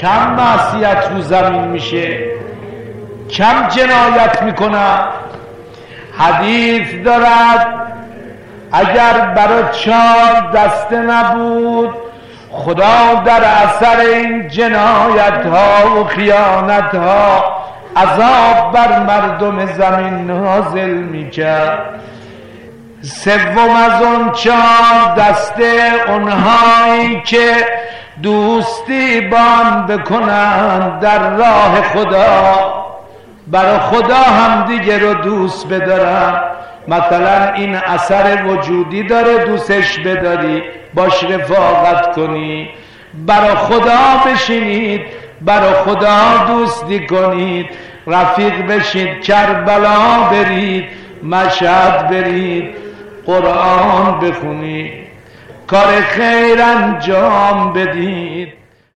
کم معصیت رو زمین میشه کم جنایت می‌کنم حدیث دارد اگر برای چار دسته نبود خدا در اثر این جنایت ها و خیانت ها عذاب بر مردم زمین نازل می‌کرد. سوم از اون چهار دسته اونهایی که دوستی بان بکنن در راه خدا. برای خدا هم دیگه رو دوست بدارن مثلا این اثر وجودی داره دوستش بداری باش رفاقت کنی. برا خدا بشینید برا خدا دوستی کنید. رفیق بشید کربلا برید مشهد برید قرآن بخونید. کار خیر انجام بدید.